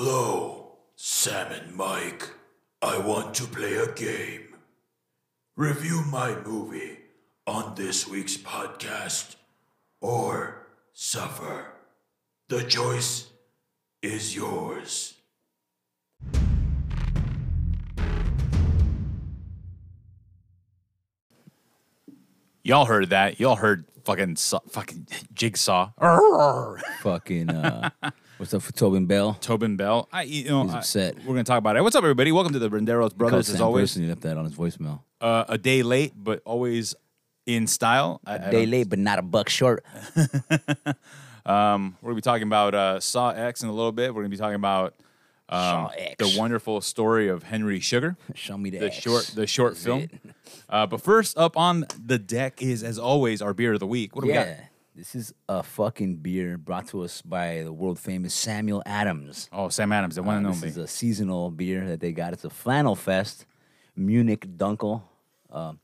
Hello, Sam and Mike. I want to play a game. Review my movie on this week's podcast or suffer. The choice is yours. Y'all heard that. Y'all heard fucking saw, fucking jigsaw. Fucking uh, what's up for Tobin Bell? Tobin Bell. I you know He's I- upset. we're gonna talk about it. What's up, everybody? Welcome to the Renderos Brothers. As always, Person, he left that on his voicemail. uh, a day late, but always in style. I, I Day late, but not a buck short. Um, we're gonna be talking about uh, Saw X in a little bit. We're gonna be talking about um, Saw X. the wonderful story of Henry Sugar. Show me the, the X. short the short film. Uh, but first up on the deck is, as always, our beer of the week. What do we got? Yeah, this is a fucking beer brought to us by the world famous Samuel Adams. Oh, Sam Adams, the one and Uh, this is a seasonal beer that they got. It's a Flannel Fest, Munich Dunkel. Um,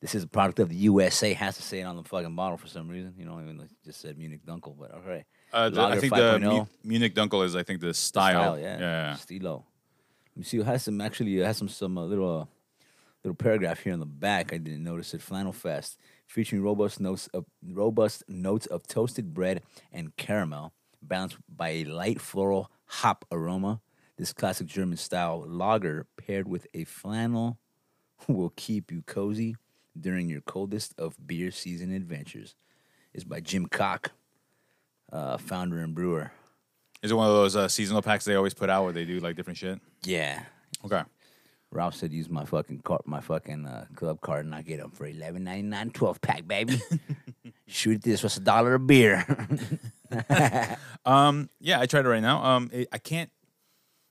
this is a product of the USA. Has to say it on the fucking bottle for some reason. You know, even though it just said Munich Dunkel, but all right. Uh, the- I Lager think the 5.0. Mu- Munich Dunkel is, I think, the style. style, yeah, yeah. Stilo. Let me see. It has some actually. It has some some uh, little uh, little paragraph here on the back. I didn't notice it. Flannel Fest, featuring robust notes of robust notes of toasted bread and caramel, balanced by a light floral hop aroma. This classic German style lager paired with a flannel will keep you cozy during your coldest of beer season adventures. Is by Jim Koch, uh, founder and brewer. Is it one of those uh, seasonal packs they always put out where they do like different shit? Yeah, Okay. Ralph said use my fucking car, my fucking uh, club card, and I get them for eleven ninety nine, twelve pack, baby. Shoot this, what's a dollar a beer? Um, yeah, I tried it right now. Um, it, I can't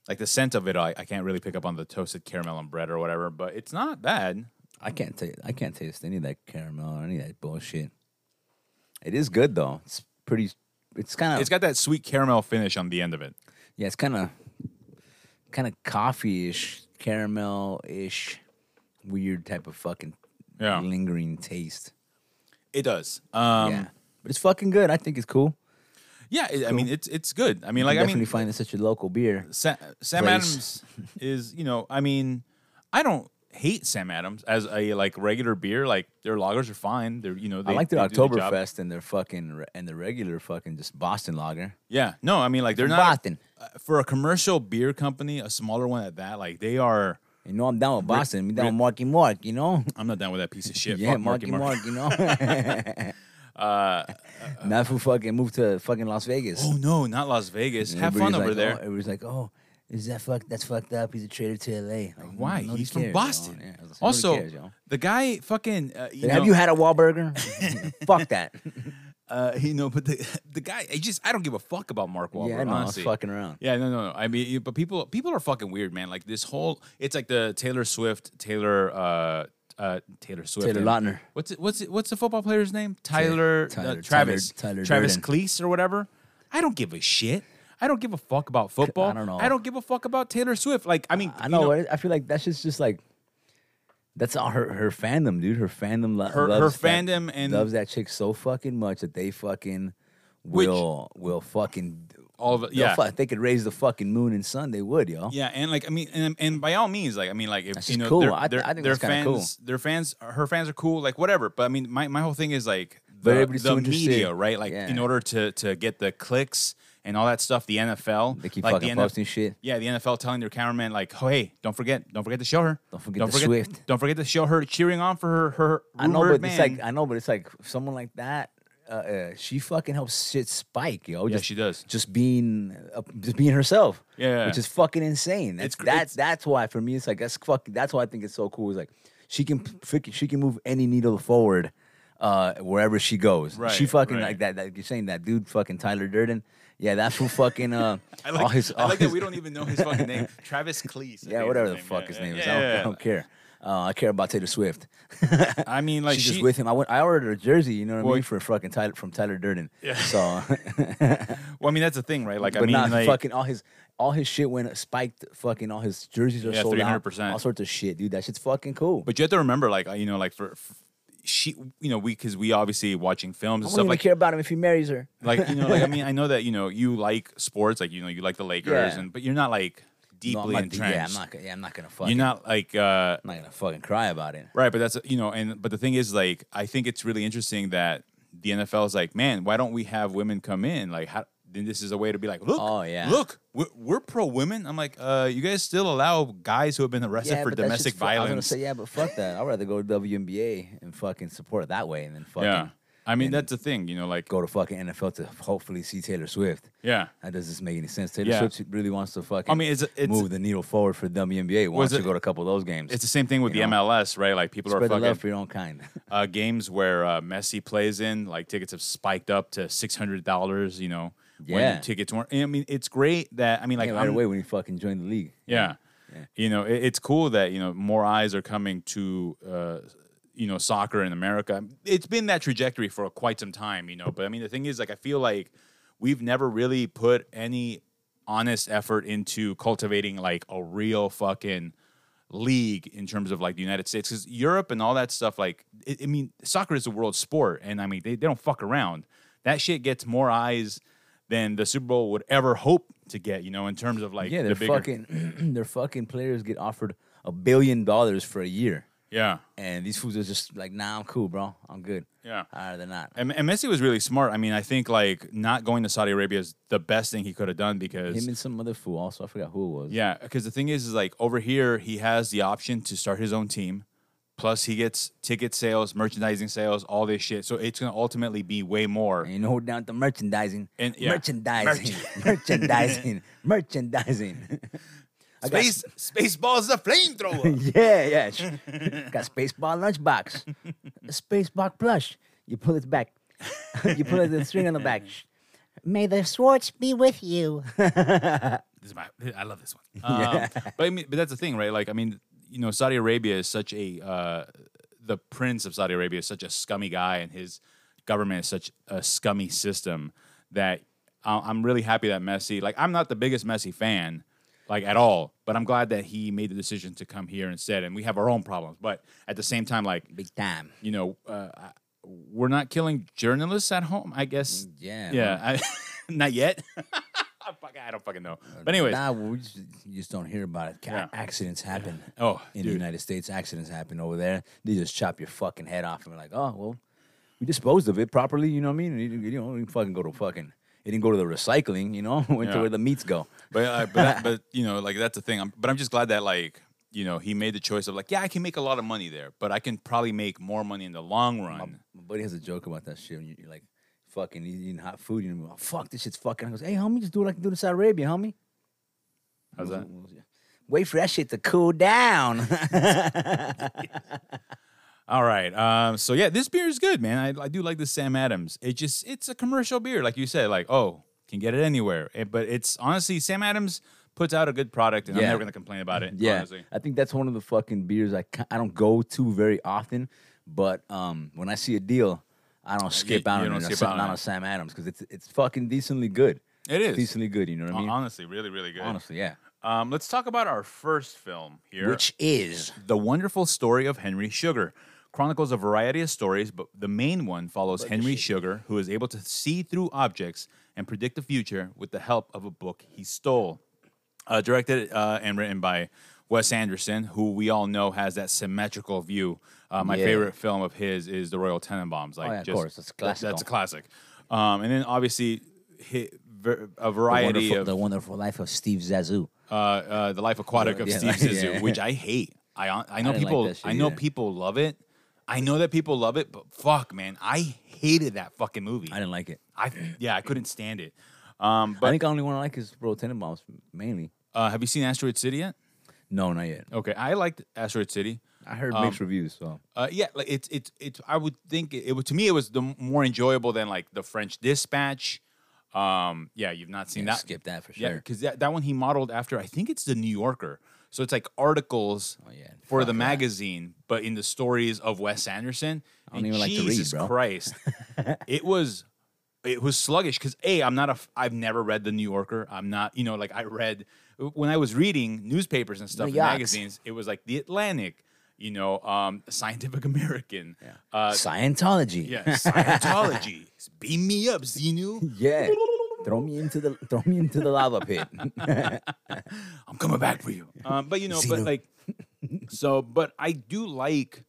like the scent of it. I, I can't really pick up on the toasted caramel and bread or whatever, but it's not bad. I can't taste, I can't taste any of that caramel or any of that bullshit. It is good though. It's pretty. It's kind of. It's got that sweet caramel finish on the end of it. yeah, it's kind of, kind of coffee ish, caramel ish, weird type of fucking Yeah. lingering taste. It does. Um, yeah, but it's fucking good. I think it's cool. yeah. it- I mean, it's it's good. I mean, You like can I definitely mean, find it such a local beer. Sa- Sam place. Adams is you know I mean I don't hate Sam Adams as a like regular beer like their lagers are fine they're you know they, I like their they do the. Oktoberfest and their fucking and the regular fucking just Boston lager. yeah no I mean like they're From not Boston. uh, for a commercial beer company a smaller one at that like they are You know I'm down with Boston. I'm down with Marky Mark. You know. I'm not down with that piece of shit yeah, Fuck Marky Marky Mark. Mark. You know. uh, Not who fucking moved to fucking Las Vegas. oh no not Las Vegas And have fun over like, there Oh, was like, oh, is that fuck? That's fucked up. He's a traitor to LA. Like, why nobody he's from cares. Boston Yeah, nobody also cares, the guy fucking uh, you have know, you had a Wahlburger? fuck that. uh, you know but the the guy I just I don't give a fuck about Mark Wahlberg yeah, I know. I was honestly. fucking around. Yeah, no, no, no. I mean, but people, people are fucking weird, man. Like this whole, it's like the Taylor Swift, Taylor, uh, uh, Taylor Swift, Taylor Lautner. What's it? What's it? What's the football player's name? Tyler, Tyler- uh, Travis, Tyler- Tyler Travis Durden. Cleese or whatever. I don't give a shit. I don't give a fuck about football. I don't know. I don't give a fuck about Taylor Swift. Like, I mean, I you know. I feel like that's just just like. That's all her her fandom, dude. Her fandom lo- Her- her loves that- fandom and- loves that chick so fucking much that they fucking Which- will will fucking all they'll Yeah, fu- if they could raise the fucking moon and sun, they would, yo. Yeah, and like I mean, and, and by all means, like I mean, like if That's you know, cool. their, I- I think their kinda cool. fans, their fans, her fans are cool, like whatever. But I mean, my, my whole thing is like the, the media, right? Like in order to to get the clicks and all that stuff, the NFL, They keep like fucking the posting shit. Yeah, the NFL telling their cameraman like, oh, hey, don't forget, don't forget to show her. Don't forget don't forget, Swift. Don't forget to show her cheering on for her. her I know, but it's like I know, but it's like someone like that. Uh, uh, she fucking helps shit spike, yo. Yeah, just, she does. Just being, uh, just being herself. Yeah. which is fucking insane. That's It's that's it's- that's why for me it's like that's fucking. That's why I think it's so cool. Is like she can she can move any needle forward, uh, wherever she goes. Right, she fucking right. like that. That you're saying that dude fucking Tyler Durden. Yeah, that's who fucking. Uh, I like, all his, I all like that we don't even know his fucking name. Travis Cleese. Yeah, whatever the his fuck Yeah, his yeah, name is. I, don't. I don't care. Uh, I care about Taylor Swift. I mean, like She's she, just with him. I went. I ordered a jersey. You know what Well, I mean for fucking Tyler from Tyler Durden. Yeah. So, Well, I mean, that's the thing, right? Like, but I mean, not like, fucking all his all his shit went spiked. Fucking all his jerseys are Yeah, sold out. 300%. All sorts of shit, dude. That shit's fucking cool. But you have to remember, like uh, you know, like for, for she, you know, we because we obviously watching films and I stuff don't even like care about him if he marries her. like you know, like I mean, I know that you know you like sports, like you know you like the Lakers, Yeah. and but you're not like No, deeply I'm not, entrenched. yeah, I'm not. gonna- Yeah, I'm not gonna fucking. You're not like uh, I'm not gonna fucking cry about it. Right, but that's you know, and but the thing is, like, I think it's really interesting that the NFL is like, man, why don't we have women come in? Like, how? Then this is a way to be like, look, Oh, yeah. look, we're, we're pro women. I'm like, uh, you guys still allow guys who have been arrested for domestic fu- I was gonna violence. say yeah, but fuck that. I'd rather go to WNBA and fucking support it that way, and then fucking yeah, I mean that's the thing, you know, like, go to fucking NFL to hopefully see Taylor Swift. yeah, That doesn't make any sense. Taylor Yeah. Swift really wants to fucking. I mean, it's it's move the needle forward for WNBA. Wants it- to go to a couple of those games. it's the same thing with you the know, MLS, right? Like people Spread are the fucking love for your own kind. uh, games where uh, Messi plays in, like tickets have spiked up to six hundred dollars. You know, Yeah. tickets weren't. I mean, it's great that I mean, like yeah, right I'm- away when you fucking join the league. Yeah. Yeah. You know, it, it's cool that, you know, more eyes are coming to, uh, you know, soccer in America. It's been that trajectory for quite some time, you know. But I mean, the thing is, like, I feel like we've never really put any honest effort into cultivating like a real fucking league in terms of like the United States. Because Europe and all that stuff, like, it, I mean, soccer is a world sport. And I mean, they, they don't fuck around. That shit gets more eyes than the Super Bowl would ever hope to get, you know, in terms of like yeah, the their bigger. fucking their fucking players get offered a billion dollars for a year, Yeah. and these fools are just like, nah, I'm cool, bro. I'm good. Yeah. I'd rather not. And, and Messi was really smart. I mean, I think like not going to Saudi Arabia is the best thing he could have done because Him and some other fool. Also, I forgot who it was. yeah, because the thing is, is like over here he has the option to start his own team. Plus, he gets ticket sales, merchandising sales, all this shit. So it's gonna ultimately be way more. And you know, down to merchandising, And- yeah. merchandising, merchandising, merchandising. I got Space Spaceballs is a flamethrower. yeah, yeah. Got Spaceball lunchbox. Spaceball plush. You pull it back. you pull it the string on the back. May the Schwartz be with you. this is my, I love this one. Um, but I mean, but that's the thing, right? Like, I mean, you know, Saudi Arabia is such a uh, the prince of Saudi Arabia is such a scummy guy, and his government is such a scummy system that I- I'm really happy that Messi. Like, I'm not the biggest Messi fan, like at all, but I'm glad that he made the decision to come here instead. And we have our own problems, but at the same time, like, Big time. you know, uh, we're not killing journalists at home. I guess. Yeah. Yeah. I, not yet. Fuck, I don't fucking know. But anyways, Nah, we just, you just don't hear about it. Yeah. Accidents happen. Oh, in dude. the United States, accidents happen over there. They just chop your fucking head off and be like, oh well, we disposed of it properly. You know what I mean? You, you know, you fucking go to fucking. It didn't go to the recycling. You know, went to where the meats go. But uh, but that, but you know, like that's the thing. I'm, but I'm just glad that like you know he made the choice of like, yeah, I can make a lot of money there, but I can probably make more money in the long run. My buddy has a joke about that shit. You- you're like fucking eating hot food, and you're like, fuck, this shit's fucking. I goes, hey, homie, just do it like you do in Saudi Arabia, homie. How's that? Wait for that shit to cool down. All right. Um. So yeah, this beer is good, man. I, I do like the Sam Adams. It just it's a commercial beer, like you said. Like oh, can get it anywhere. It- but it's honestly Sam Adams puts out a good product, and I'm never gonna complain about it. yeah, Honestly. I think that's one of the fucking beers I I don't go to very often, but um, when I see a deal, I don't skip you out don't on it. skip Sam- out on Sam Adams because it's it's fucking decently good. It is. decently good. You know what I mean? Honestly, really, really good. Honestly, yeah. Um. Let's talk about our first film here. Which is The Wonderful Story of Henry Sugar chronicles a variety of stories, but the main one follows Henry Sugar, who is able to see through objects and predict the future with the help of a book he stole. Uh, directed uh, and written by Wes Anderson, who we all know has that symmetrical view. Uh, my Yeah. favorite film of his is The Royal Tenenbaums. Like, Oh, yeah, of just- course. That's that- classical. That's a classic. Um, and then obviously hi- ver- a variety wonderful, of the wonderful life of Steve Zissou. uh, uh, the Life Aquatic of Yeah, Steve like- yeah. which I hate. I I know like people. shit I know either. people love it. I know that people love it, but fuck, man, I hated that fucking movie. I didn't like it. I yeah, I couldn't stand it. Um, but I think the only one I like is Royal Tenenbaums mainly. uh, have you seen Asteroid City yet? No, not yet. Okay, I liked Asteroid City. I heard Um, mixed reviews. So Uh, yeah, like it's it's it's. I would think it, it to me it was the more enjoyable than like the French Dispatch. Um, yeah, you've not seen yeah, that. skip that for sure. Yeah, sure. because that, that one he modeled after I think it's the New Yorker. So it's like articles Oh, yeah, for fuck the that. magazine, but in the stories of Wes Anderson. I don't And even like to read, Jesus bro. Christ, it was it was sluggish because a I'm not a I've never read the New Yorker. I'm not you know like I read when I was reading newspapers and stuff and magazines. It was like the Atlantic, you know, um, Scientific American, uh, Scientology. yeah, Scientology. Beam me up, Xenu. yeah. Throw me into the throw me into the lava pit. I'm coming back for you. Um, but you know, but like, so, but I do like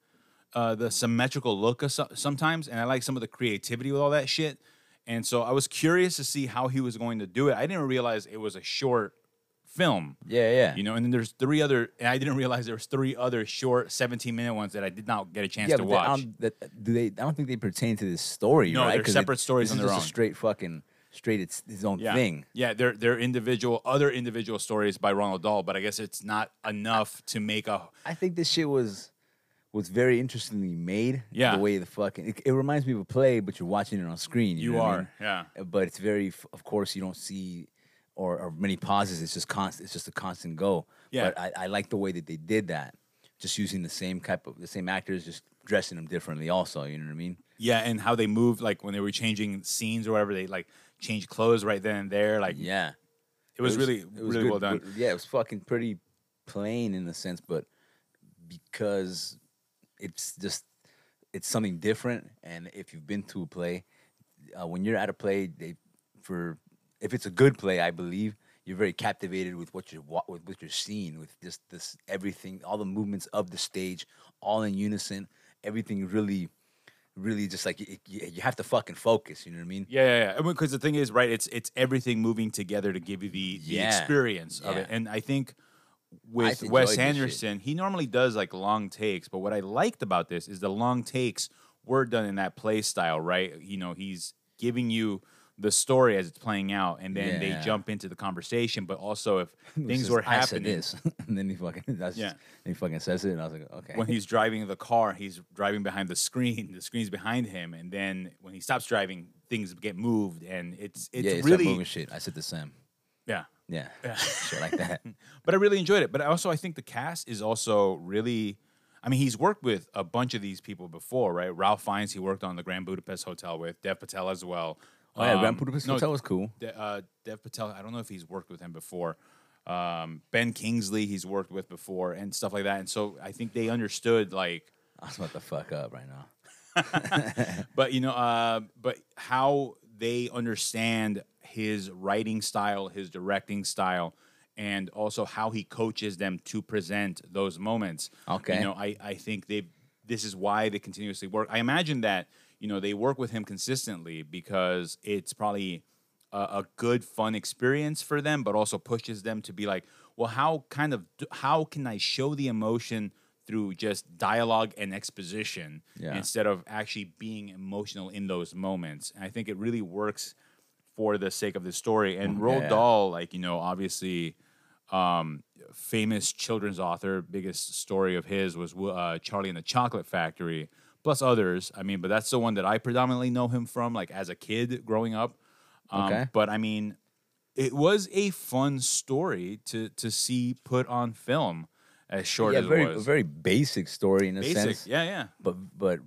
uh, the symmetrical look of so- sometimes, and I like some of the creativity with all that shit. And so I was curious to see how he was going to do it. I didn't realize it was a short film. yeah, yeah. You know, and then there's three other, and I didn't realize there was three other short 17 minute ones that I did not get a chance yeah, to but watch. that, do they? I don't think they pertain to this story, No, right? they're 'Cause separate stories this on is their just own. A straight fucking straight. It's his own yeah. thing. Yeah, they're they're individual, other individual stories by Ronald Dahl, but I guess it's not enough to make a. I think this shit was was very interestingly made. Yeah. the way the fucking it, it reminds me of a play, but you're watching it on screen. You, You know what I are, mean? yeah. Uh, But it's very, f- of course, you don't see or, or many pauses. It's just constant. It's just a constant go. Yeah. But I, I like the way that they did that. Just using the same type of the same actors, just dressing them differently. Also, you know what I mean? Yeah, and how they moved, like when they were changing scenes or whatever, they like changed clothes right then and there. Like Yeah. it was, really, it was really good, well done. Yeah, it was fucking pretty plain in a sense, but because it's just it's something different. And if you've been to a play, uh, when you're at a play, they for if it's a good play, I believe you're very captivated with what you're with what you're seeing, with just this everything, all the movements of the stage, all in unison. Everything really, really just like you, have to fucking focus. You know what I mean? Yeah, yeah, yeah. Because the thing is, right? It's it's everything moving together to give you the, the Yeah. experience of it. And I think with enjoyed Wes. Anderson, he normally does like long takes. But what I liked about this is the long takes were done in that play style, right? You know, he's giving you the story as it's playing out, and then they Yeah. jump into the conversation. But also, if things were "I said happening, this," and then he fucking that's Yeah. yeah. he fucking says it, and I was like, okay. when he's driving the car, he's driving behind the screen. The screen's behind him, and then when he stops driving, things get moved, and it's it's yeah, it's really really moving shit. I said the same. yeah. Yeah, shit like that. But I really enjoyed it. But also, I think the cast is also really. I mean, he's worked with a bunch of these people before, right? Ralph Fiennes, he worked on the Grand Budapest Hotel with Dev Patel as well. Oh yeah, Um, no, Hotel was cool. De- uh, Dev Patel, I don't know if he's worked with him before. Um, ben Kingsley, he's worked with before, and stuff like that. And so I think they understood, like, I was about to fuck up right now. but you know, uh, but how they understand his writing style, his directing style, and also how he coaches them to present those moments. Okay. you know, I I think they this is why they continuously work. I imagine that you know they work with him consistently because it's probably a, a good fun experience for them, but also pushes them to be like, well, how kind of how can I show the emotion through just dialogue and exposition Yeah. instead of actually being emotional in those moments? And I think it really works for the sake of the story. And Roald yeah. Dahl, like you know, obviously um, famous children's author. Biggest story of his was uh, Charlie and the Chocolate Factory, plus others. I mean, but that's the one that I predominantly know him from, like as a kid growing up. Um, Okay. But I mean, it was a fun story to to see put on film, as short yeah, as very it was. A very basic story in a Basic, sense. yeah, yeah. But but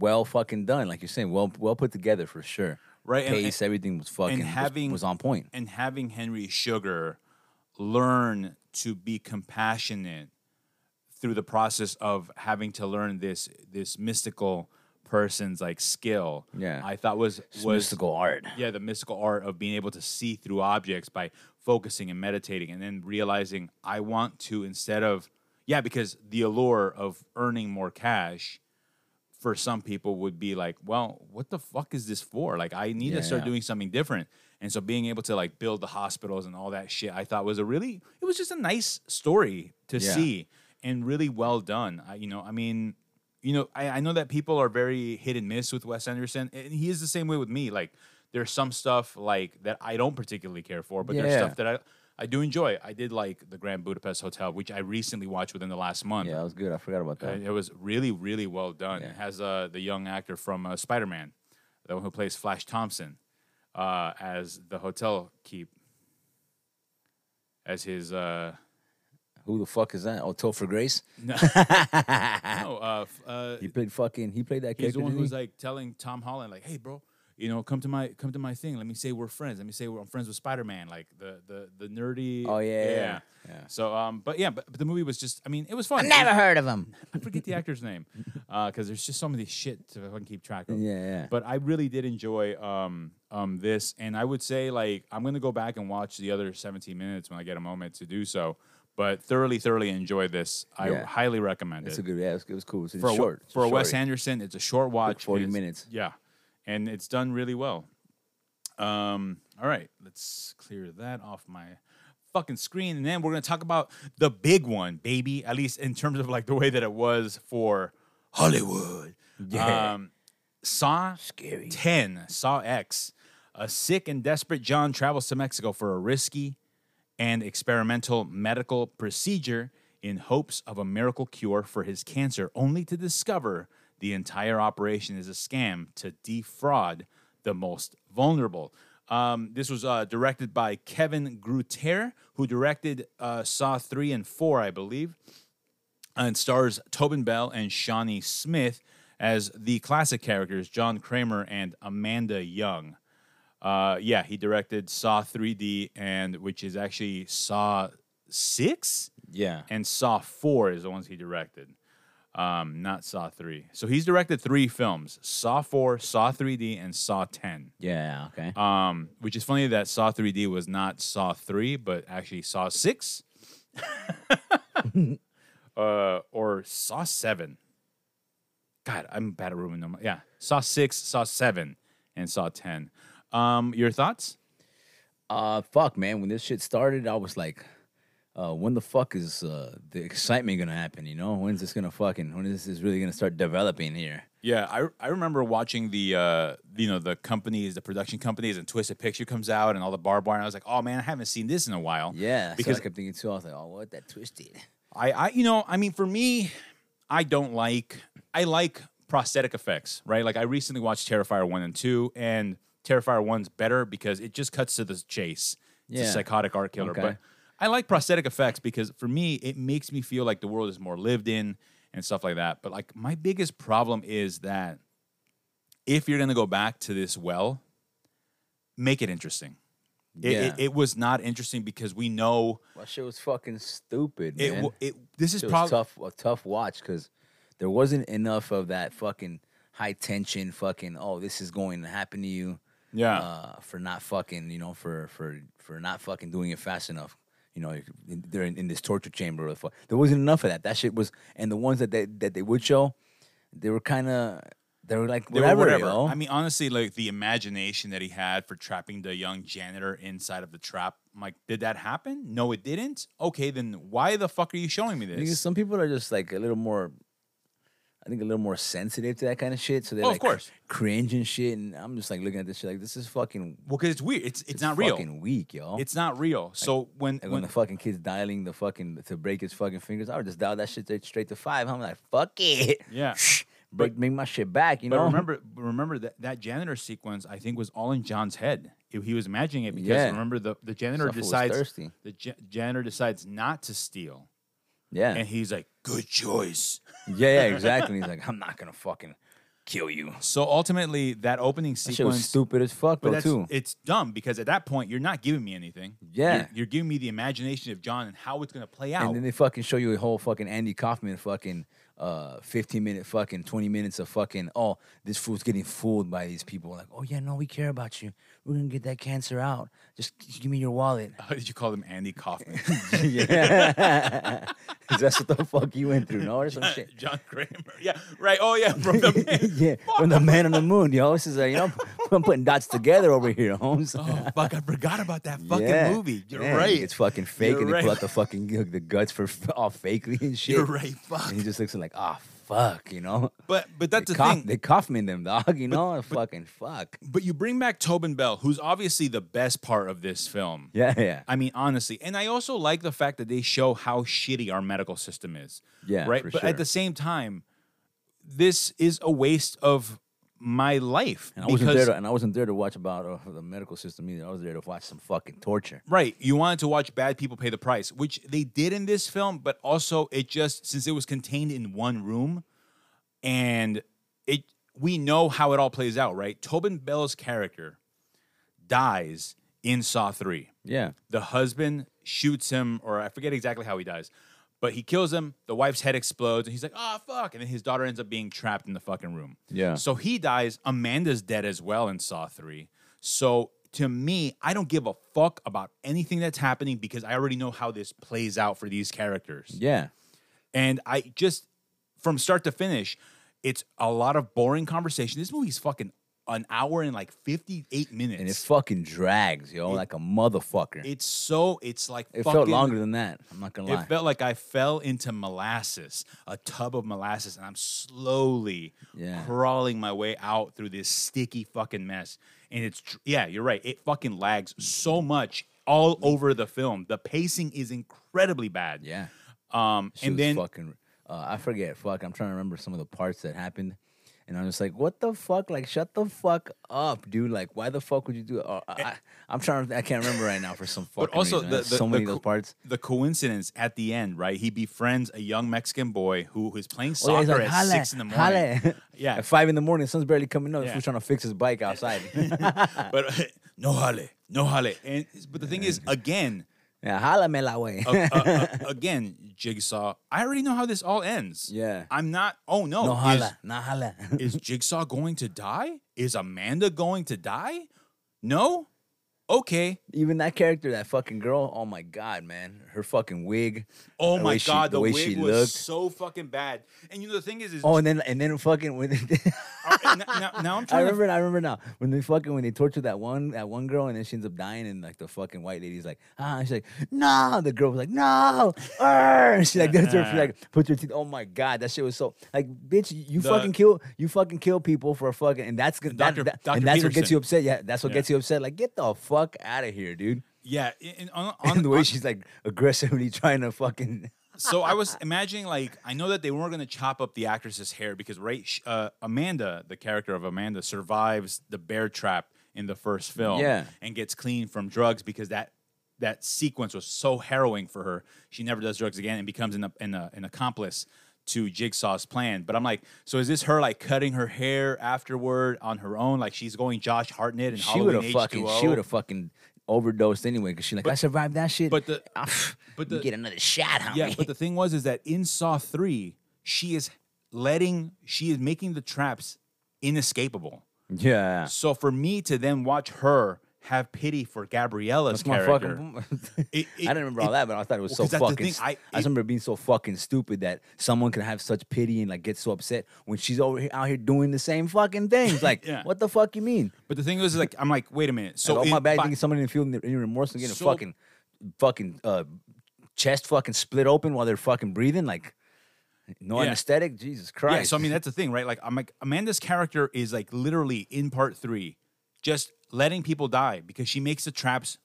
well fucking done, like you're saying. Well well put together for sure. Right, and- Pace, everything was fucking was- having- was, on point. and having Henry Sugar learn to be compassionate through the process of having to learn this this mystical person's like skill. Yeah. I thought was It's was mystical art. yeah, the mystical art of being able to see through objects by focusing and meditating and then realizing I want to instead of yeah, because the allure of earning more cash for some people would be like, well, what the fuck is this for? Like I need to start Yeah. doing something different. And so being able to like build the hospitals and all that shit, I thought was a really it was just a nice story to Yeah. see and really well done. I, you know, I mean, you know, I, I know that people are very hit and miss with Wes Anderson, and he is the same way with me. Like, there's some stuff like that I don't particularly care for, but there's Yeah. stuff that I I do enjoy. I did like the Grand Budapest Hotel, which I recently watched within the last month. Yeah, that was good. I forgot about Uh, that. it was really, really well done. It has uh, the young actor from uh, Spider Man, the one who plays Flash Thompson, uh, as the hotel keep, as his. Uh, Who the fuck is that? Oh, Topher Grace. no, no, uh, f- uh, He played fucking. He played that he's character. the one who's like telling Tom Holland, like, "Hey, bro, you know, come to my come to my thing. Let me say we're friends. Let me say we're I'm friends with Spider Man, like the the the nerdy. Oh yeah, yeah, Yeah. So, um, but yeah, but, but the movie was just, I mean, it was fun. I never heard of him. I forget the actor's name because there's just so many shit to fucking keep track of. Yeah, yeah. But I really did enjoy um, um, this, and I would say like I'm gonna go back and watch the other 17 minutes when I get a moment to do so. But thoroughly, thoroughly enjoyed this. I Yeah. highly recommend It's it It's a good. Yeah, it was, it was cool. It's for a, short. For a Wes. Anderson. It's a short watch. 40 minutes. Yeah, and it's done really well. Um, all right, let's clear that off my fucking screen, and then we're gonna talk about the big one, baby. At least in terms of like the way that it was for Hollywood. Yeah. Um, Saw Scary. 10, Saw X. A sick and desperate John travels to Mexico for a risky and experimental medical procedure in hopes of a miracle cure for his cancer, only to discover the entire operation is a scam to defraud the most vulnerable. Um, this was uh, directed by Kevin Greutert, who directed uh, Saw 3 and 4, I believe and stars Tobin Bell and Shawnee Smith as the classic characters John Kramer and Amanda Young. Uh, yeah, he directed Saw 3D, and which is actually Saw 6 Yeah. and Saw 4 is the ones he directed, um, not Saw 3. So he's directed three films Saw 4, Saw 3D, and Saw 10. Yeah. Okay. Um, which is funny that Saw 3D was not Saw 3, but actually Saw 6 uh, or Saw 7. God, I'm bad at remembering them. Yeah, Saw 6, Saw 7, and Saw 10. Um, your thoughts? Uh, fuck, man. When this shit started, I was like, uh, when the fuck is uh, the excitement gonna happen? You know, when's this gonna fucking? When is this really gonna start developing here? Yeah, I, I remember watching the uh, you know the companies, the production companies, and Twisted Picture comes out and all the barbed wire. And I was like, oh man, I haven't seen this in a while. Yeah, because so I kept thinking too. I was like, oh, what that twisted? I, I, you know, I mean, for me, I don't like, I like prosthetic effects, right? Like I recently watched Terrifier one and two, and Terrifier one's better because it just cuts to the chase. It's a psychotic art killer, Okay. but I like prosthetic effects because for me, it makes me feel like the world is more lived in and stuff like that. But like my biggest problem is that if you're gonna go back to this well, make it interesting. It, Yeah. it, it was not interesting because we know That shit was fucking stupid, it. man. w- it this is probably tough, a tough watch because there wasn't enough of that fucking high tension, fucking. Oh, this is going to happen to you. Yeah. uh, for not fucking, you know, for for for not fucking doing it fast enough. You know, they're in, in this torture chamber. Or the fuck. There wasn't enough of that. That shit was, and the ones that they that they would show, they were kind of, they were like They were whatever. whatever. yo. I mean, honestly, like the imagination that he had for trapping the young janitor inside of the trap. I'm like, did that happen? No, it didn't. Okay, then why the fuck are you showing me Because this? some people are just like a little more. I think a little more sensitive to that kind of shit, so they're Oh, of like course. cringe and shit. And I'm just like looking at this shit like this is fucking. Well, because it's weird. It's it's, it's not real. Fucking weak, yo. It's not real. So when Like when when the fucking kid's dialing the fucking to break his fucking fingers, I would just dial that shit straight- to five. I'm like, fuck it. yeah. break, make my shit back, you But know. remember, remember that that janitor sequence. I think was all in John's head. He, he was imagining it because Yeah. remember the the janitor decides the janitor decides not to steal, Yeah, and he's like, "Good choice." yeah, yeah, exactly. He's like, I'm not gonna fucking kill you. So ultimately, that opening That shit was sequence stupid as fuck though too. it's dumb because at that point you're not giving me anything. Yeah. you're, you're giving me the imagination of John and how it's gonna play out. And then they fucking show you a whole fucking Andy Kaufman fucking uh 15 minute fucking 20 minutes of fucking oh this fool's getting fooled by these people like oh yeah no we care about you we're gonna get that cancer out just give me your wallet How did you call him Andy Kaufman? yeah that's what the fuck you went through no or some shit John Kramer. Yeah, right. Oh yeah, from the man. yeah from the man on the moon yo this is a, you know I'm putting dots together over here Holmes Oh fuck! I forgot about that fucking Yeah. movie. You're Yeah, right. It's fucking fake, You're and they right. pull out the fucking the guts for all fakely and shit. You're right. Fuck. And he just looks like, oh fuck, you know. But but that's they the cough, thing. They cuff me in them, dog. You know, fucking fuck. But you bring back Tobin Bell, who's obviously the best part of this film. Yeah, yeah, I mean, honestly, and I also like the fact that they show how shitty our medical system is. Yeah, right. but sure. at the same time, this is a waste of my life And I wasn't there, to, and I wasn't there to watch about uh, the medical system either. I was there to watch some fucking torture. Right. You wanted to watch bad people pay the price, which they did in this film, but also it just since it was contained in one room and it we know how it all plays out, right? Tobin Bell's character dies in Saw 3. Yeah. The husband shoots him, or I forget exactly how he dies, but he kills him. The wife's head explodes, and he's like, oh, fuck. And then his daughter ends up being trapped in the fucking room. Yeah. So he dies. Amanda's dead as well in Saw 3. So to me, I don't give a fuck about anything that's happening because I already know how this plays out for these characters. Yeah. And I just, from start to finish, it's a lot of boring conversation. This movie's fucking an hour and like 58 minutes. And it fucking drags, yo, like a motherfucker. it's so, it's like It fucking, felt longer than that. I'm not gonna lie. It felt like I fell into molasses, a tub of molasses, and I'm slowly Yeah. crawling my way out through this sticky fucking mess. And it's yeah, you're right. It fucking lags so much all over the film. The pacing is incredibly bad. yeah. Um, She and then fucking. Uh, I forget. Fuck. I'm trying to remember some of the parts that happened, and I'm just like, what the fuck? Like, shut the fuck up, dude. Like, why the fuck would you do? It? Uh, I, I'm trying to. I can't remember right now for some fucking. But also, reason. the, the, so the many of those parts. The coincidence at the end, right? He befriends a young Mexican boy who is playing Oh, yeah, soccer like, at six in the morning. holla." Yeah. At five in the morning, the sun's barely coming up. Yeah. He's trying to fix his bike outside. But no jale, no jale. And but the thing is, again, yeah, holla me la way. uh, uh, uh, again, Jigsaw. I already know how this all ends. Yeah. I'm not. Oh no, no is, holla, no holla. is Jigsaw going to die? Is Amanda going to die? No. Okay. Even that character, that fucking girl. Oh my god, man, her fucking wig. Oh my she- god, the, way wig she was looked. so fucking bad. And you know the thing is, is Oh, and then and then fucking when uh, now, now, now I'm I trying to remember, I remember now when they fucking when they tortured that one that one girl and then she ends up dying and like the fucking white lady's like ah she's like no the girl was like no and she like does her she like puts her teeth oh my god that shit was so like bitch you The- fucking kill you fucking kill people for a fucking and that's good that, that- and that's what gets you upset yeah that's what Yeah. gets you upset like get the fuck out of here dude Yeah, and on, and the way on- she's like aggressively trying to fucking so I was imagining like I know that they weren't going to chop up the actress's hair because right, uh, Amanda, the character of Amanda, survives the bear trap in the first film, Yeah. and gets clean from drugs because that that sequence was so harrowing for her. She never does drugs again and becomes an an, uh, an accomplice to Jigsaw's plan. But I'm like, so is this her like cutting her hair afterward on her own? Like she's going Josh Hartnett and she would have fucking she would have fucking overdosed anyway because she like I survived that shit but the- Ah, but you the- get another shot homie. Yeah, but the thing was is that in Saw 3, she is letting she is making the traps inescapable. yeah So for me to then watch her have pity for Gabriella's That's my character. fucking. It- I didn't remember all that, but I thought it was so so 'cause that's the fucking. thing, I- I, it- remember being so fucking stupid that someone could have such pity and like get so upset when she's over here out here doing the same fucking things. Like, Yeah. what the fuck you mean? But the thing was like I'm like, wait a minute. So oh my bad, by- thinking somebody didn't feel any remorse and getting So- fucking, fucking uh, chest fucking split open while they're fucking breathing. Like, no Yeah. anesthetic. Jesus Christ. Yeah, so I mean that's the thing, right? Like I'm like Amanda's character is like literally in part three, just letting people die because she makes the traps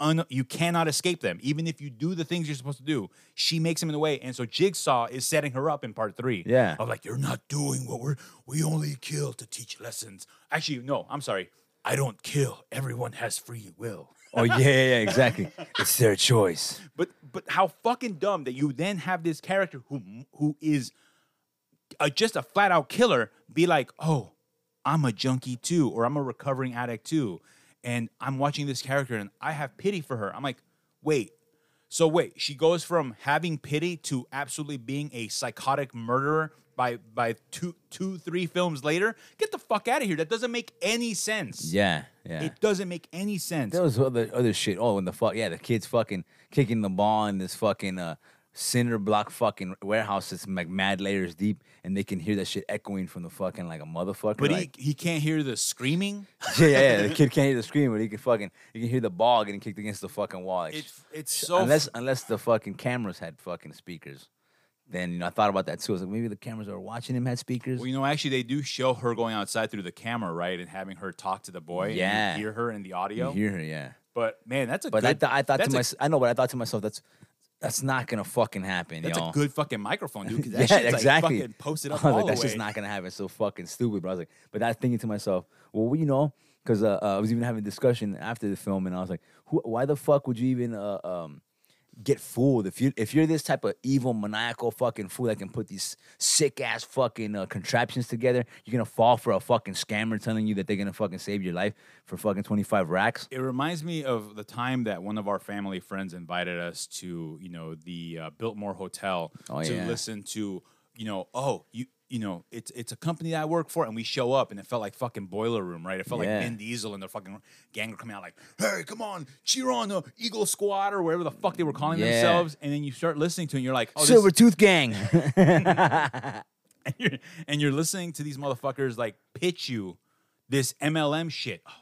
un- you cannot escape them. Even if you do the things you're supposed to do, she makes them in the way. And so Jigsaw is setting her up in part three. Yeah. Of like, you're not doing what we're we only kill to teach lessons. Actually, no, I'm sorry. I don't kill. Everyone has free will. oh yeah, yeah, yeah, exactly. it's their choice. But but how fucking dumb that you then have this character who who is a, just a flat out killer be like, oh, I'm a junkie too, or I'm a recovering addict too, and I'm watching this character and I have pity for her. I'm like, wait. So wait, she goes from having pity to absolutely being a psychotic murderer by by two two three films later. Get the fuck out of here. That doesn't make any sense. Yeah, yeah. It doesn't make any sense. There was other other shit. Oh, and the fuck yeah, the kids fucking kicking the ball in this fucking uh cinder block fucking warehouses like mad layers deep, and they can hear that shit echoing from the fucking like a motherfucker. but like, he he can't hear the screaming. yeah, yeah, yeah. The kid can't hear the scream, but he can fucking you can hear the ball getting kicked against the fucking wall. Like, It's it's so unless unless the fucking cameras had fucking speakers. Then you know I thought about that too. I was like, maybe the cameras were watching him had speakers. Well, you know, actually, they do show her going outside through the camera, right, and having her talk to the boy. and you Yeah. hear her in the You audio. hear her, yeah. But man, that's a But I, th- I thought to myself, I know, but I thought to myself, that's that's not gonna fucking happen. That's yo. a good fucking microphone, dude. 'cause that yeah, shit's exactly. Like fucking posted I up was all like, the that's way. just not gonna happen. It's so fucking stupid. But I was like, but I was thinking to myself, well, you know, because uh, uh, I was even having a discussion after the film, and I was like, who, why the fuck would you even uh, um, get fooled. If you if you're this type of evil maniacal fucking fool that can put these sick ass fucking uh, contraptions together, you're gonna fall for a fucking scammer telling you that they're gonna fucking save your life for fucking 25 racks. It reminds me of the time that one of our family friends invited us to, you know, the uh, Biltmore Hotel Oh, to yeah. listen to, you know, oh, you you know, it's it's a company that I work for, and we show up, and it felt like fucking Boiler Room, right? It felt Yeah. like Vin Diesel and their fucking gang were coming out like, hey, come on, cheer on the Eagle Squad or whatever the fuck they were calling Yeah. themselves, and then you start listening to, it, and you're like, oh, this, Silver Tooth Gang. and you're and you're listening to these motherfuckers like pitch you this MLM shit. Oh,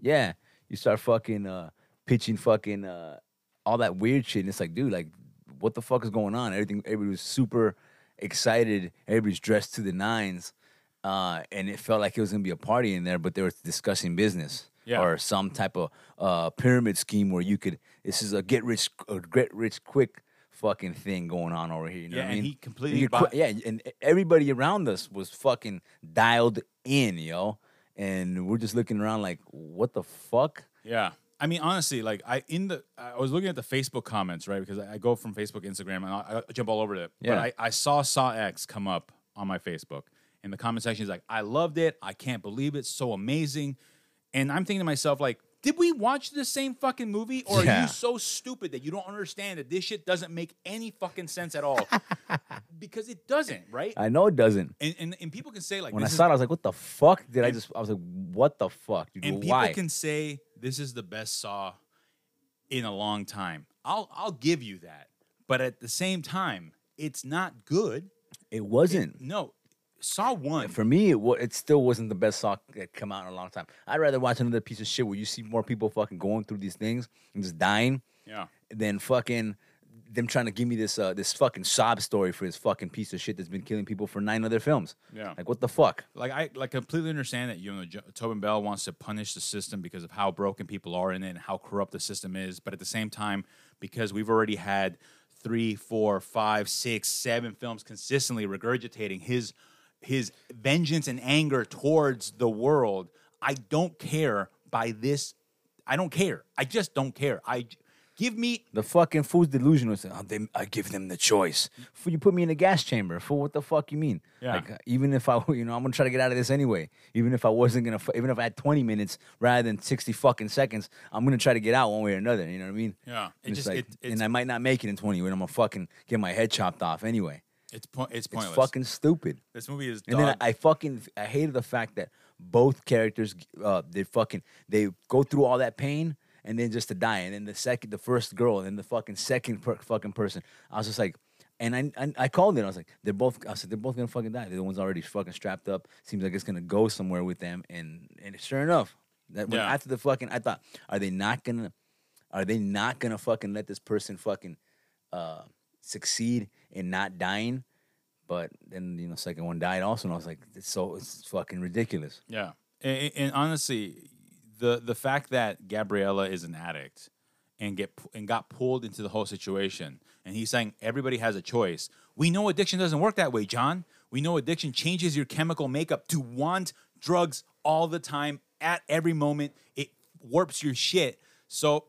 Yeah, you start fucking uh, pitching fucking uh, all that weird shit, and it's like, dude, like, what the fuck is going on? Everything, everybody was super excited. Everybody's dressed to the nines, uh, and it felt like it was gonna be a party in there, but they were discussing business Yeah. or some type of uh, pyramid scheme where you could. This is a get rich, a get rich quick fucking thing going on over here. You know Yeah, what I mean? he completely bought- yeah, and everybody around us was fucking dialed in, yo. And we're just looking around like, what the fuck? Yeah. I mean, honestly, like I in the I was looking at the Facebook comments, right? Because I I go from Facebook, Instagram, and I, I jump all over it. Yeah. But I, I saw Saw X come up on my Facebook, and the comment section is like, "I loved it. I can't believe it. So amazing." And I'm thinking to myself, like, did we watch the same fucking movie, or are you so stupid that you don't understand that this shit doesn't make any fucking sense at all? because it doesn't, right? I know it doesn't. and, and and people can say like, When I this is- saw it, I was like, what the fuck? Did I just, I was like, what the fuck? Dude, and people can say this is the best saw in a long time. I'll I'll give you that. But at the same time, it's not good. it wasn't. No. Saw 1. For me, it, it still wasn't the best saw that come out in a long time. I'd rather watch another piece of shit where you see more people fucking going through these things and just dying yeah. than fucking them trying to give me this uh, this fucking sob story for this fucking piece of shit that's been killing people for nine other films. Yeah. Like what the fuck? Like I like completely understand that you know Jo- Tobin Bell wants to punish the system because of how broken people are in it and how corrupt the system is, but at the same time, because we've already had three, four, five, six, seven films consistently regurgitating his his vengeance and anger towards the world, I don't care by this. I don't care. I just don't care. I give me The fucking fool's delusional. Saying, oh, they, I give them the choice. Fool, you put me in a gas chamber. For what the fuck you mean? Yeah. Like, uh, even if I, you know, I'm gonna try to get out of this anyway. Even if I wasn't gonna, even if I had 20 minutes rather than 60 fucking seconds, I'm gonna try to get out one way or another. You know what I mean? Yeah, it And it's just- like, it- it's- and I might not make it in 20 when I'm gonna fucking get my head chopped off anyway. it's po- it's It's fucking stupid. this movie is And then I, I fucking I hated the fact that both characters uh they fucking they go through all that pain and then just to die. And then the second the first girl and then the fucking second per, fucking person. I was just like and I, I I called it I was like they're both I said they're both gonna fucking die. They're the ones already fucking strapped up. Seems like it's gonna go somewhere with them. And and sure enough that when, Yeah. after the fucking I thought are they not gonna are they not gonna fucking let this person fucking uh succeed in not dying? But then you know, second one died also, and I was like, it's so it's fucking ridiculous. Yeah, and, and honestly, the the fact that Gabriella is an addict and get and got pulled into the whole situation, and he's saying everybody has a choice. We know addiction doesn't work that way, John. We know addiction changes your chemical makeup to want drugs all the time at every moment. It warps your shit. So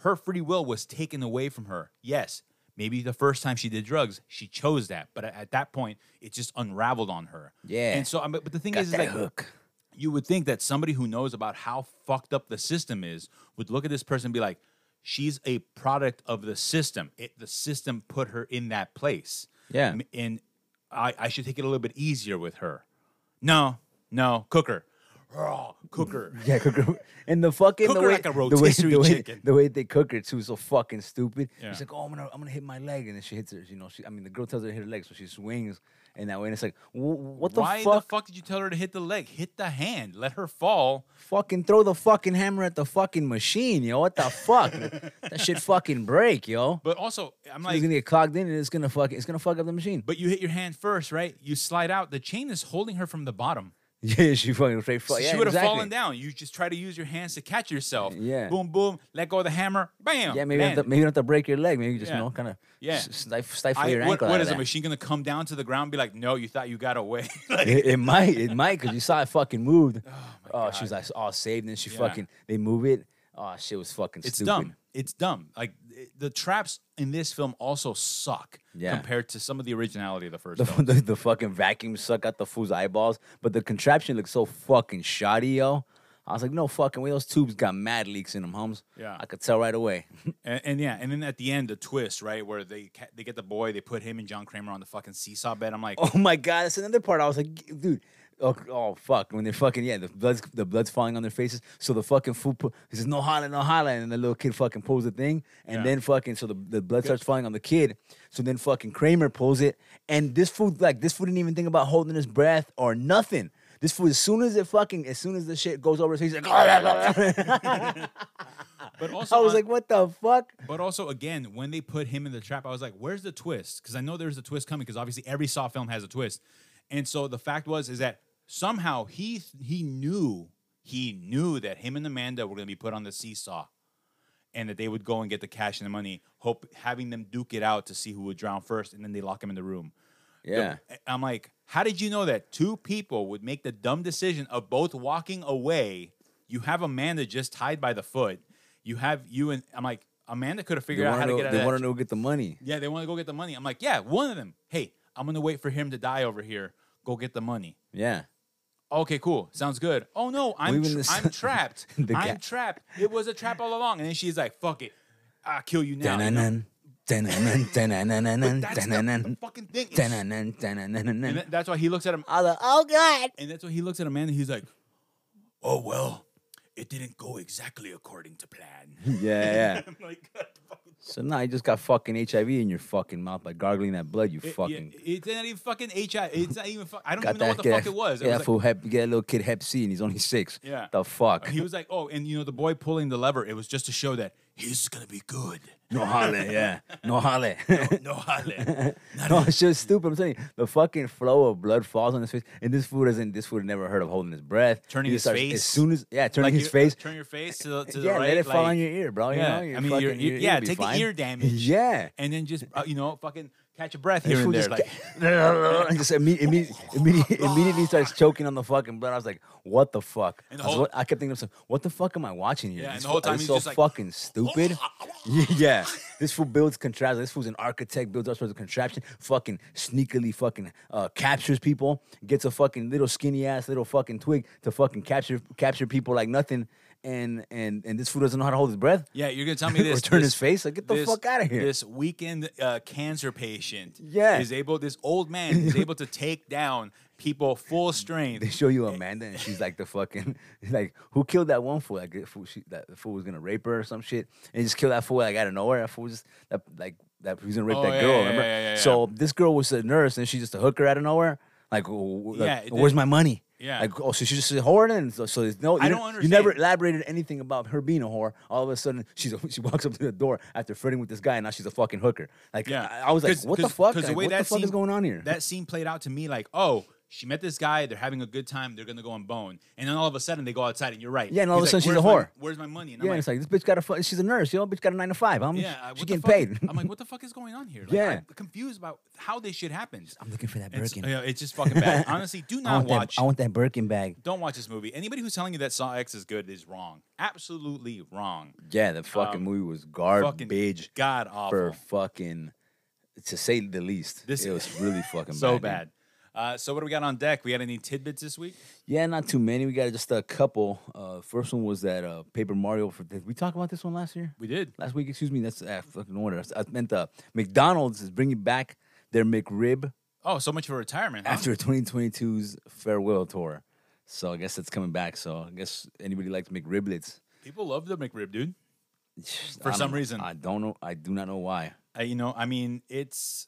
her free will was taken away from her. Yes, maybe the first time she did drugs, she chose that, but at, at that point, it just unraveled on her. Yeah. and so, but the thing Got is, is like, hook. You would think that somebody who knows about how fucked up the system is would look at this person and be like, she's a product of the system. It, the system put her in that place. Yeah. And I, I should take it a little bit easier with her. No, no, cook her. Raw, cook her. Yeah, cook her. And the fucking the way, like a the way, the way, chicken. the way they cook her too is so fucking stupid. Yeah. She's like, oh, I'm gonna I'm gonna hit my leg, and then she hits her. You know, she I mean, the girl tells her to hit her leg, so she swings in that way, and it's like, what the Why fuck? the fuck did you tell her to hit the leg? Hit the hand. Let her fall. Fucking throw the fucking hammer at the fucking machine, yo. What the fuck? that shit fucking break, yo. But also, I'm It's like, gonna get clogged in, and it's gonna fuck. It's gonna fuck up the machine. but you hit your hand first, right? You slide out. The chain is holding her from the bottom. Yeah, she fucking straight. So yeah, she would have exactly. fallen down. You just try to use your hands to catch yourself. Yeah. Boom, boom. Let go of the hammer. Bam. Yeah, maybe you have to, maybe you don't have to break your leg. Maybe you just Yeah. you know kind of Yeah. stif- stifle I- your what, ankle. what is the machine gonna come down to the ground? and Be like, no, you thought you got away. like, it, it might, it might, because you saw it fucking moved. Oh my Oh, God. she was like oh, all saved, and then she Yeah. fucking they move it. Oh, shit was fucking stupid. It's stupid. dumb. It's dumb. Like the traps in this film also suck Yeah. compared to some of the originality of the first The, the, the fucking vacuum suck out the fool's eyeballs, but the contraption looks so fucking shoddy, yo. I was like, no fucking way. Those tubes got mad leaks in them, homes. Yeah. I could tell right away. And, and yeah, and then at the end, the twist, right, where they ca- they get the boy, they put him and John Kramer on the fucking seesaw bed. I'm like, oh my god, that's another part. I was like, dude. Oh, oh fuck! When they're fucking yeah, the blood's the blood's falling on their faces. So the fucking fool put, he says no holla, no holla, and the little kid fucking pulls the thing, and Yeah. then fucking so the, the blood starts falling on the kid. So then fucking Kramer pulls it, and this fool like this fool didn't even think about holding his breath or nothing. This fool, as soon as it fucking, as soon as the shit goes over his face, he's like, but also I was on- like, what the fuck? But also, again, when they put him in the trap, I was like, "Where's the twist?" Because I know there's a twist coming. Because obviously, every Saw film has a twist. And so the fact was is that somehow he he knew he knew that him and Amanda were going to be put on the seesaw, and that they would go and get the cash and the money, hope having them duke it out to see who would drown first, and then they lock him in the room. Yeah. I'm like, how did you know that two people would make the dumb decision of both walking away? You have Amanda just tied by the foot. You have you and I'm like, Amanda could have figured out how to to get out they want to know get the money. Yeah, they want to go get the money. I'm like, yeah, one of them. Hey, I'm gonna wait for him to die over here. Go get the money. Yeah. Okay, cool. Sounds good. Oh no, I'm tra- I'm trapped. I'm trapped. It was a trap all along. And then she's like, fuck it. I'll kill you now. you know? That's the, fucking thing. And that's why he looks at him. Like, oh god. And that's why he looks at Amanda. He's like, Oh, well, it didn't go exactly according to plan. Yeah, yeah. Like, So now you just got fucking HIV in your fucking mouth by gargling that blood. You It- fucking yeah, it's not even fucking HIV. It's not even. Fuck, I don't even know what the fuck it was. It Get was hep, get a little kid Hep C, and he's only six. Yeah. The fuck. he was like, oh, and you know the boy pulling the lever. It was just to show that He's gonna be good. no holle, yeah. No holle. No holla. no, it's just stupid. I'm telling you, the fucking flow of blood falls on his face, and this fool doesn't. This fool never heard of holding his breath. Turning his starts- face? As soon as yeah, turning Like, his you- face. Turn your face to the, to yeah, the right. let it fall on your ear, bro. You Yeah, know, your I mean, fucking, your, your, yeah, take fine. the ear damage. Yeah. and then just uh, you know, fucking catch a breath here and fool there. just Like, and just imme- imme- imme- immediately starts choking on the fucking blood. I was like, "What the fuck?" And the I, was whole- what, I kept thinking, to myself, "What the fuck am I watching here?" Yeah, and This the whole time he's so like- fucking stupid. yeah, this fool builds contraptions. This fool's an architect, builds all sorts of contraption. Fucking sneakily, fucking uh, captures people. Gets a fucking little skinny ass little fucking twig to fucking capture capture people like nothing. And and and this fool doesn't know how to hold his breath. yeah, you're gonna tell me this? Or turn this- his face? Like, get the this- fuck of here. This weekend uh, cancer patient, Yeah. is able. This old man is able to take down people full strength. They show you Amanda, and she's like the fucking like who killed that one fool? Like the fool, she, that fool was gonna rape her or some shit, and just kill that fool like out of nowhere. That fool was just that like that he was gonna rape Oh, that yeah, girl. yeah, remember? yeah. So this girl was a nurse, and she's just a hooker out of nowhere. Like, like, Yeah, where's my money? Yeah. Like, oh, so she's just a whore, and so, so there's no. I you don't You never elaborated anything about her being a whore. All of a sudden, she's a, she walks up to the door after flirting with this guy, and now she's a fucking hooker. Like, Yeah, I, I was like, what the fuck? Because the way what that the fuck scene, is going on here? That scene played out to me like, oh, she met this guy. They're having a good time. They're gonna go and bone, and then all of a sudden they go outside, and you're right. Yeah, and all He's of a sudden like, she's a "Where's my- whore." Where's my money? And yeah, I'm it's like, like this bitch got a. fu- She's a nurse, yo. Bitch got a nine to five. Homie. yeah, uh, she's getting fuck? paid. I'm like, what the fuck is going on here? Like, Yeah. I'm confused about how this shit happens. I'm looking for that It's, Birkin. yeah, it's just fucking bad. Honestly, do not want watch. that. I want that Birkin bag. don't watch this movie. Anybody who's telling you that Saw X is good is wrong. Absolutely wrong. Yeah, the fucking Um, movie was garbage god awful. for fucking, to say the least. This- it was really fucking bad. so bad. bad. Uh, so what do we got on deck? We got any tidbits this week? Yeah, not too many. We got just a couple. Uh, first one was that uh, Paper Mario. For did we talk about this one last year? We did. Last week, excuse me. That's uh, fucking order. I meant uh, McDonald's is bringing back their McRib Oh, so much for retirement. Huh? after 2022's farewell tour. So I guess it's coming back. So I guess anybody likes McRiblets. People love the McRib, dude. For some reason. I don't know. I do not know why. Uh, you know, I mean, it's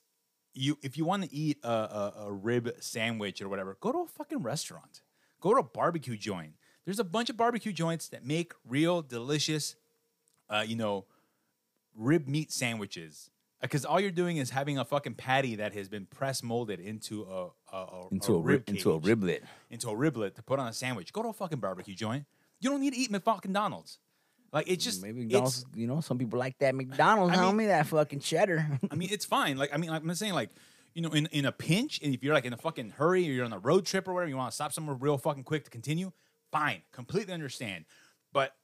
you. If you want to eat a, a, a rib sandwich or whatever, go to a fucking restaurant. Go to a barbecue joint. There's a bunch of barbecue joints that make real delicious, uh, you know, rib meat sandwiches. Because all you're doing is having a fucking patty that has been press molded into a, a, a Into a, rib rib, into a riblet. into a riblet to put on a sandwich. Go to a fucking barbecue joint. You don't need to eat McDonald's. Like it's just Maybe McDonald's. You know, some people like that McDonald's. I mean- homie, that fucking cheddar. I mean, it's fine. Like, I mean, I'm saying, like, you know, in, in a pinch, and if you're like in a fucking hurry or you're on a road trip or whatever, you want to stop somewhere real fucking quick to continue, fine, completely understand. But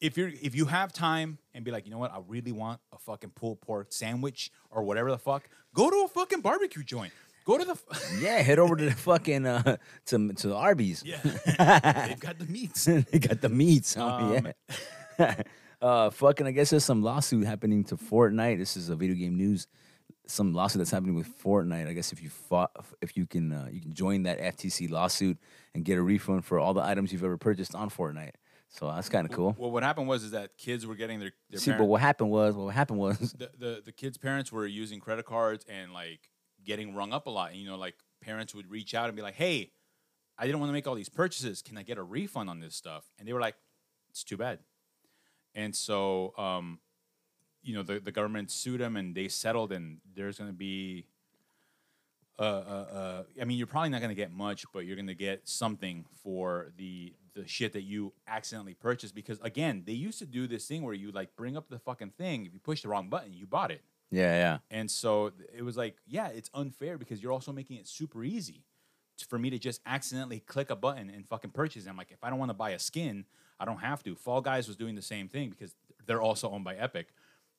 if you're if you have time and be like, you know what, I really want a fucking pulled pork sandwich or whatever the fuck, go to a fucking barbecue joint. Go to the f- Yeah, head over to the fucking uh, to to the Arby's. yeah, they've got the meats. they got the meats. Oh Um, yeah. uh, fucking. I guess there's some lawsuit happening to Fortnite. This is a video game news. Some lawsuit that's happening with Fortnite. I guess if you fought, if you can, uh, you can join that FTC lawsuit and get a refund for all the items you've ever purchased on Fortnite. So that's kind of cool. Well, what happened was is that kids were getting their, their See, parent- but what happened was, what happened was, the, the the kids' parents were using credit cards and like getting rung up a lot. And, you know, like parents would reach out and be like, "Hey, I didn't want to make all these purchases. Can I get a refund on this stuff?" And they were like, "It's too bad." And so, um, you know, the the government sued them and they settled, and there's going to be. Uh, uh, uh, I mean, you're probably not going to get much, but you're going to get something for the the shit that you accidentally purchased. Because again, they used to do this thing where you like bring up the fucking thing. If you push the wrong button, you bought it. Yeah, yeah. And so it was like, yeah, it's unfair because you're also making it super easy for me to just accidentally click a button and fucking purchase. it. I'm like, if I don't want to buy a skin, I don't have to. Fall Guys was doing the same thing because they're also owned by Epic.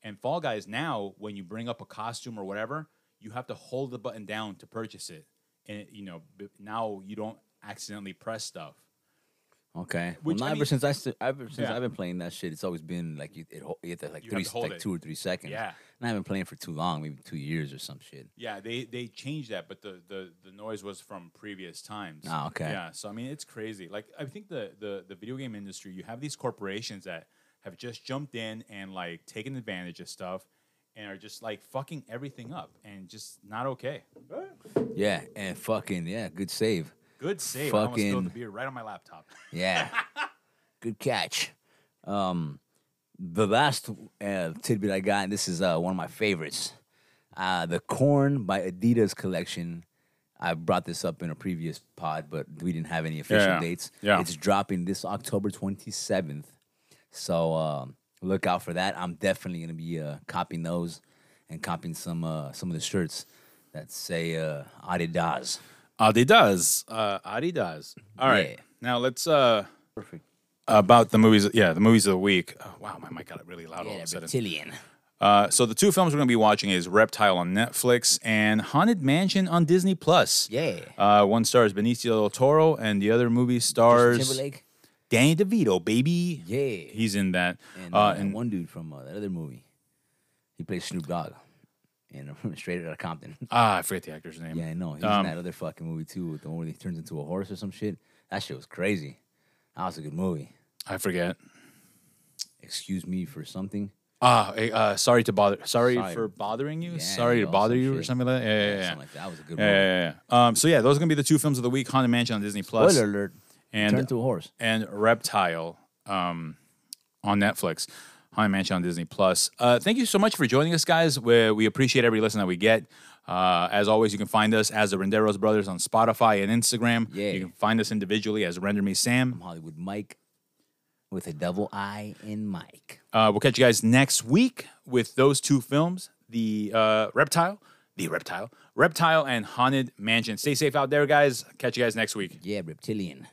And Fall Guys now, when you bring up a costume or whatever, you have to hold the button down to purchase it. And you know, now you don't accidentally press stuff. Okay. Which, well, I not ever since I st- ever since Yeah. I've been playing that shit, it's always been like you, it, you have to like You three, to like it. two or three seconds. Yeah. And I haven't playing for too long, maybe two years or some shit. Yeah, they they changed that, but the the the noise was from previous times. Ah, okay. Yeah, so I mean, it's crazy. Like I think the the the video game industry, you have these corporations that have just jumped in and like taken advantage of stuff, and are just like fucking everything up, and just not okay. Yeah, and fucking yeah, good save. Good save. I almost spilled the beer right on my laptop. Yeah, good catch. Um, the last uh, tidbit I got, and this is uh, one of my favorites, uh, the Korn by Adidas collection. I brought this up in a previous pod, but we didn't have any official yeah. dates. Yeah. It's dropping this October 27th. So um, look out for that. I'm definitely going to be uh, copying those and copying some uh, some of the shirts that say uh, Adidas. Adidas. Uh, Adidas. All right. Yeah. Now let's uh Perfect. about the movies. Yeah, the movies of the week. Oh, wow, my mic got really loud all of a sudden. reptilian. Uh, so the two films we're going to be watching is Reptile on Netflix and Haunted Mansion on Disney Plus. Yeah. Uh, one stars Benicio del Toro, and the other movie stars. Danny DeVito. Baby, Yeah. he's in that. And, uh, uh, and one dude from uh, that other movie. He plays Snoop Dogg in Straight out of Compton. ah, I forget the actor's name. yeah, I know. He's Um, in that other fucking movie too, with the one where he turns into a horse or some shit. That shit was crazy. That was a good movie. I forget. Excuse me for something. Ah, eh, uh, sorry to bother. Sorry, Sorry. for bothering you. Yeah, sorry to bother you or something like that. Yeah, yeah, yeah. Something like that. That was a good Yeah, movie. yeah, yeah. Um, so yeah, those are gonna be the two films of the week: Haunted Mansion on Disney Plus Spoiler alert. and Turn to a horse. and Reptile um, on Netflix. Haunted Mansion on Disney Plus. Uh, thank you so much for joining us, guys. We, we appreciate every listen that we get. Uh, as always, you can find us as the Renderos Brothers on Spotify and Instagram. Yeah. You can find us individually as Render Me Sam. I'm Hollywood Mike with a double I in Mike. Uh, we'll catch you guys next week with those two films: the uh, Reptile, the Reptile, Reptile, and Haunted Mansion. Stay safe out there, guys. Catch you guys next week. Yeah, reptilian.